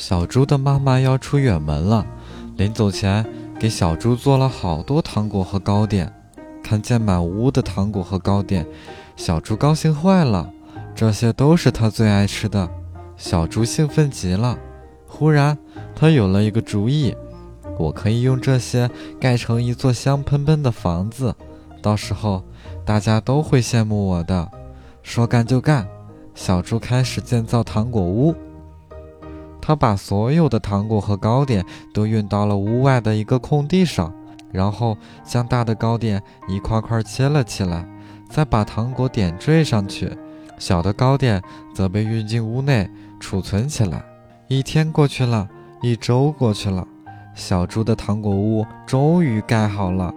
小猪的妈妈要出远门了，临走前给小猪做了好多糖果和糕点。看见满屋的糖果和糕点，小猪高兴坏了。这些都是他最爱吃的。小猪兴奋极了。忽然，他有了一个主意：我可以用这些盖成一座香喷喷的房子，到时候大家都会羡慕我的。说干就干，小猪开始建造糖果屋。他把所有的糖果和糕点都运到了屋外的一个空地上，然后将大的糕点一块块切了起来，再把糖果点缀上去。小的糕点则被运进屋内储存起来。一天过去了，一周过去了，小猪的糖果屋终于盖好了。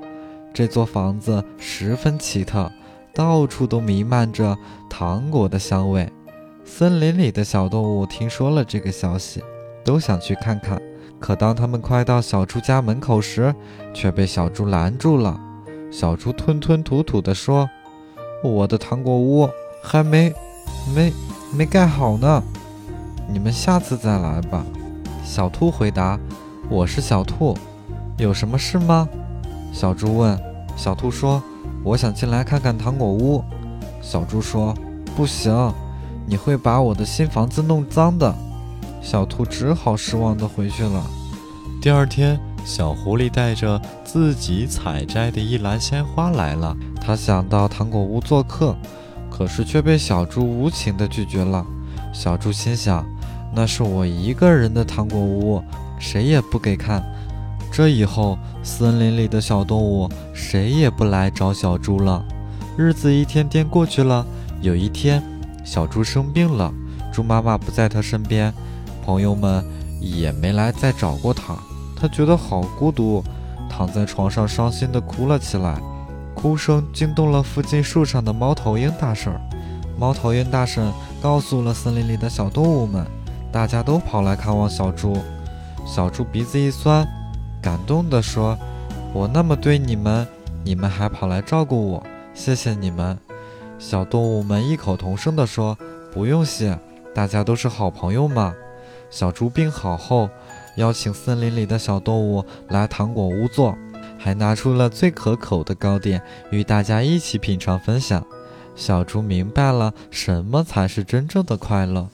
这座房子十分奇特，到处都弥漫着糖果的香味。森林里的小动物听说了这个消息，都想去看看。可当他们快到小猪家门口时，却被小猪拦住了。小猪吞吞吐吐地说：“我的糖果屋还没、没、没盖好呢，你们下次再来吧。”小兔回答：“我是小兔，有什么事吗？”小猪问。小兔说：“我想进来看看糖果屋。”小猪说：“不行。”你会把我的新房子弄脏的，小兔只好失望地回去了。第二天，小狐狸带着自己采摘的一篮鲜花来了。它想到糖果屋做客，可是却被小猪无情地拒绝了。小猪心想：那是我一个人的糖果屋，谁也不给看。这以后，森林里的小动物谁也不来找小猪了。日子一天天过去了，有一天。小猪生病了，猪妈妈不在它身边，朋友们也没来再找过它。它觉得好孤独，躺在床上伤心地哭了起来。哭声惊动了附近树上的猫头鹰大婶。猫头鹰大婶告诉了森林里的小动物们，大家都跑来看望小猪。小猪鼻子一酸，感动地说：“我那么对你们，你们还跑来照顾我，谢谢你们。”小动物们异口同声地说：“不用谢，大家都是好朋友嘛。”小猪病好后，邀请森林里的小动物来糖果屋坐，还拿出了最可口的糕点与大家一起品尝分享。小猪明白了什么才是真正的快乐。